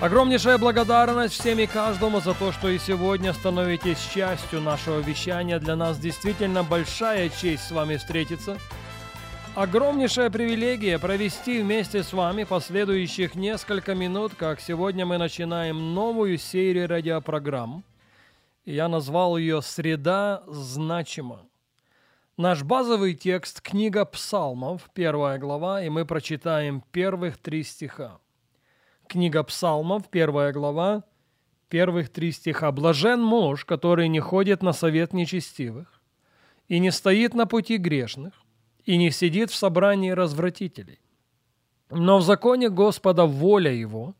Огромнейшая благодарность всем и каждому за то, что и сегодня становитесь частью нашего вещания. Для нас действительно большая честь с вами встретиться. Огромнейшая привилегия провести вместе с вами последующих несколько минут, как сегодня мы начинаем новую серию радиопрограмм. Я назвал ее «Среда значима». Наш базовый текст – книга Псалмов, первая глава, и мы прочитаем первых три стиха. Книга Псалмов, первая глава, первых три стиха. «Блажен муж, который не ходит на совет нечестивых, и не стоит на пути грешных, и не сидит в собрании развратителей. Но в законе Господа воля его,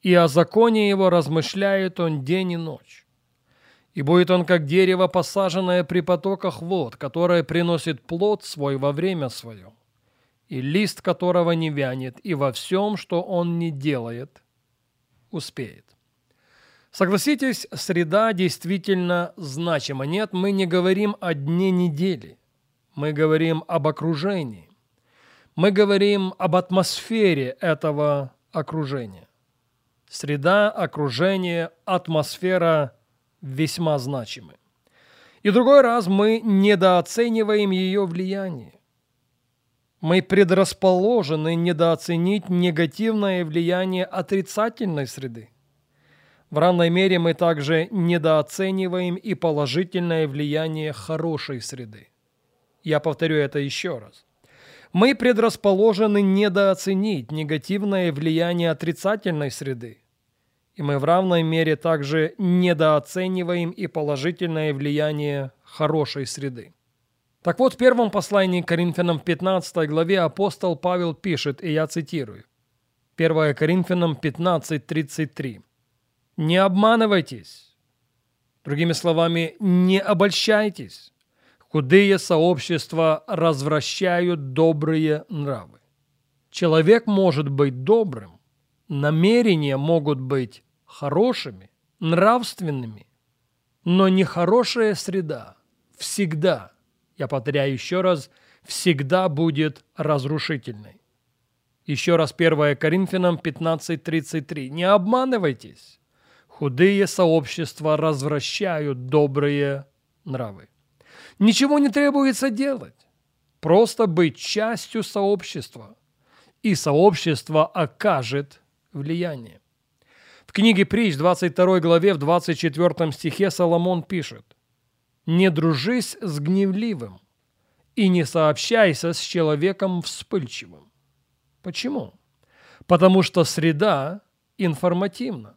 и о законе его размышляет он день и ночь. И будет он, как дерево, посаженное при потоках вод, которое приносит плод свой во время свое и лист которого не вянет, и во всем, что он не делает, успеет. Согласитесь, среда действительно значима. Нет, мы не говорим о дне недели. Мы говорим об окружении. Мы говорим об атмосфере этого окружения. Среда, окружение, атмосфера весьма значимы. И другой раз мы недооцениваем ее влияние. Мы предрасположены недооценить негативное влияние отрицательной среды. В равной мере мы также недооцениваем и положительное влияние хорошей среды. Я повторю это еще раз. Мы предрасположены недооценить негативное влияние отрицательной среды. И мы в равной мере также недооцениваем и положительное влияние хорошей среды. Так вот, в первом послании к Коринфянам в 15 главе апостол Павел пишет, и я цитирую. 1 Коринфянам 15.33. «Не обманывайтесь». Другими словами, не обольщайтесь. Худые сообщества развращают добрые нравы. Человек может быть добрым, намерения могут быть хорошими, нравственными, но нехорошая среда всегда – я повторяю еще раз, всегда будет разрушительной. Еще раз 1 Коринфянам 15.33. Не обманывайтесь. Худые сообщества развращают добрые нравы. Ничего не требуется делать. Просто быть частью сообщества. И сообщество окажет влияние. В книге Притч, 22 главе, в 24 стихе Соломон пишет – не дружись с гневливым и не сообщайся с человеком вспыльчивым. Почему? Потому что среда информативна,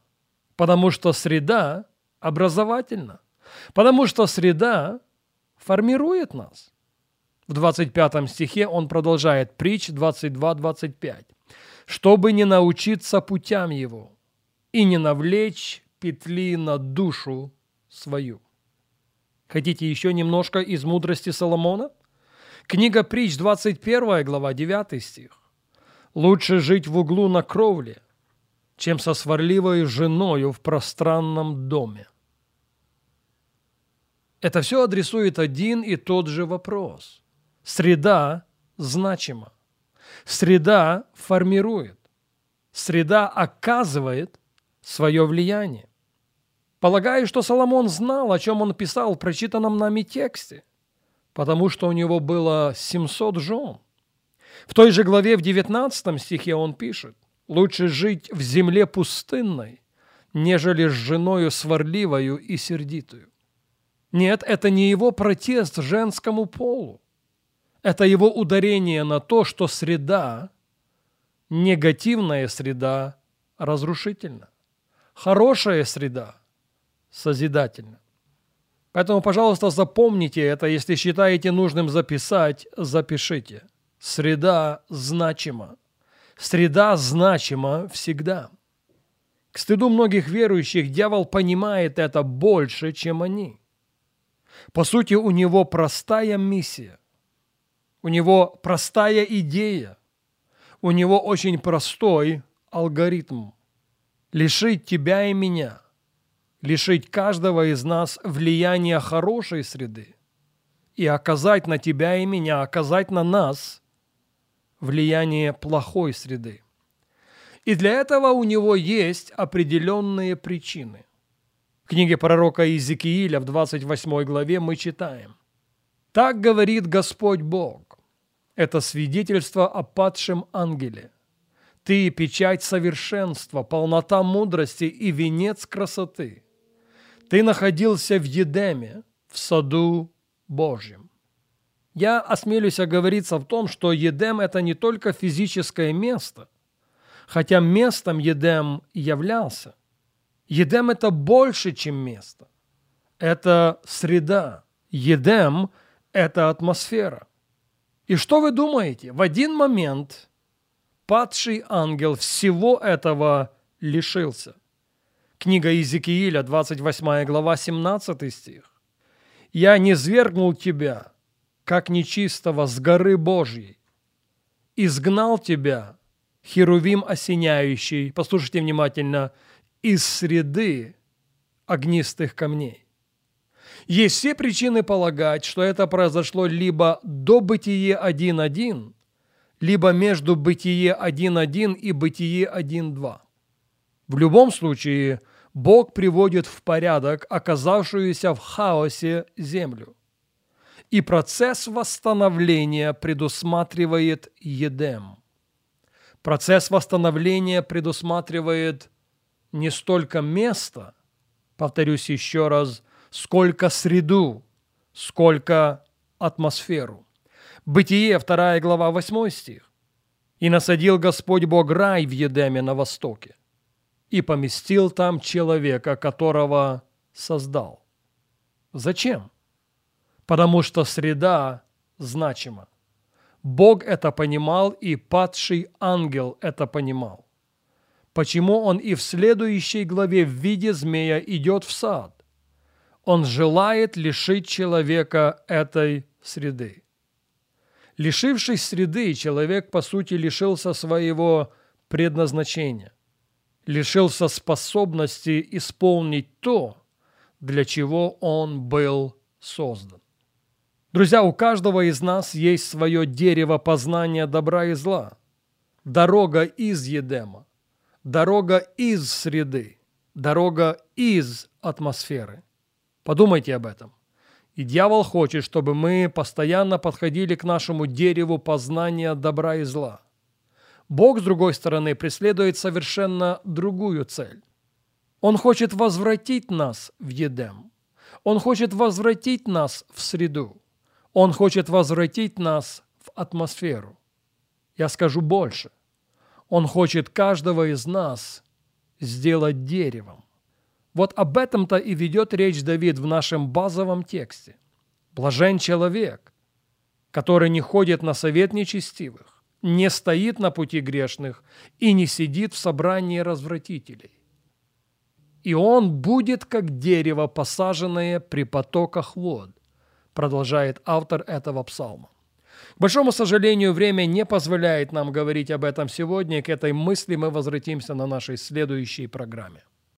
потому что среда образовательна, потому что среда формирует нас. В 25 стихе он продолжает притч 22-25. «Чтобы не научиться путям его и не навлечь петли на душу свою». Хотите еще немножко из мудрости Соломона? Книга Притч, 21 глава, 9 стих. «Лучше жить в углу на кровле, чем со сварливой женою в пространном доме». Это все адресует один и тот же вопрос. Среда значима. Среда формирует. Среда оказывает свое влияние. Полагаю, что Соломон знал, о чем он писал в прочитанном нами тексте, потому что у него было 700 жен. В той же главе в 19 стихе он пишет, «Лучше жить в земле пустынной, нежели с женою сварливою и сердитую». Нет, это не его протест женскому полу. Это его ударение на то, что среда, негативная среда, разрушительна. Хорошая среда – созидательно. Поэтому, пожалуйста, запомните это, если считаете нужным записать, запишите. Среда значима. Среда значима всегда. К стыду многих верующих дьявол понимает это больше, чем они. По сути, у него простая миссия, у него простая идея, у него очень простой алгоритм. Лишить тебя и меня, лишить каждого из нас влияния хорошей среды и оказать на тебя и меня, оказать на нас влияние плохой среды. И для этого у него есть определенные причины. В книге пророка Иезекииля в 28 главе мы читаем. «Так говорит Господь Бог. Это свидетельство о падшем ангеле. Ты – печать совершенства, полнота мудрости и венец красоты. Ты находился в Едеме, в саду Божьем. Я осмелюсь оговориться в том, что Едем – это не только физическое место, хотя местом Едем являлся. Едем – это больше, чем место. Это среда. Едем – это атмосфера. И что вы думаете? В один момент падший ангел всего этого лишился. Книга Иезекииля, 28 глава, 17 стих. «Я не свергнул тебя, как нечистого, с горы Божьей, изгнал тебя, херувим осеняющий, послушайте внимательно, из среды огнистых камней. Есть все причины полагать, что это произошло либо до Бытие 1.1, либо между Бытие 1.1 и Бытие 1.2. В любом случае, Бог приводит в порядок оказавшуюся в хаосе землю. И процесс восстановления предусматривает Едем. Процесс восстановления предусматривает не столько место, повторюсь еще раз, сколько среду, сколько атмосферу. Бытие, 2 глава, 8 стих. «И насадил Господь Бог рай в Едеме на востоке, и поместил там человека, которого создал». Зачем? Потому что среда значима. Бог это понимал, и падший ангел это понимал. Почему он и в следующей главе в виде змея идет в сад? Он желает лишить человека этой среды. Лишившись среды, человек, по сути, лишился своего предназначения, лишился способности исполнить то, для чего он был создан. Друзья, у каждого из нас есть свое дерево познания добра и зла, дорога из Едема, дорога из среды, дорога из атмосферы. Подумайте об этом. И дьявол хочет, чтобы мы постоянно подходили к нашему дереву познания добра и зла. Бог, с другой стороны, преследует совершенно другую цель. Он хочет возвратить нас в Едем. Он хочет возвратить нас в среду. Он хочет возвратить нас в атмосферу. Я скажу больше. Он хочет каждого из нас сделать деревом. Вот об этом-то и ведет речь Давид в нашем базовом тексте. Блажен человек, который не ходит на совет нечестивых, не стоит на пути грешных и не сидит в собрании развратителей. И он будет как дерево, посаженное при потоках вод, продолжает автор этого псалма. К большому сожалению, время не позволяет нам говорить об этом сегодня, и к этой мысли мы возвратимся на нашей следующей программе.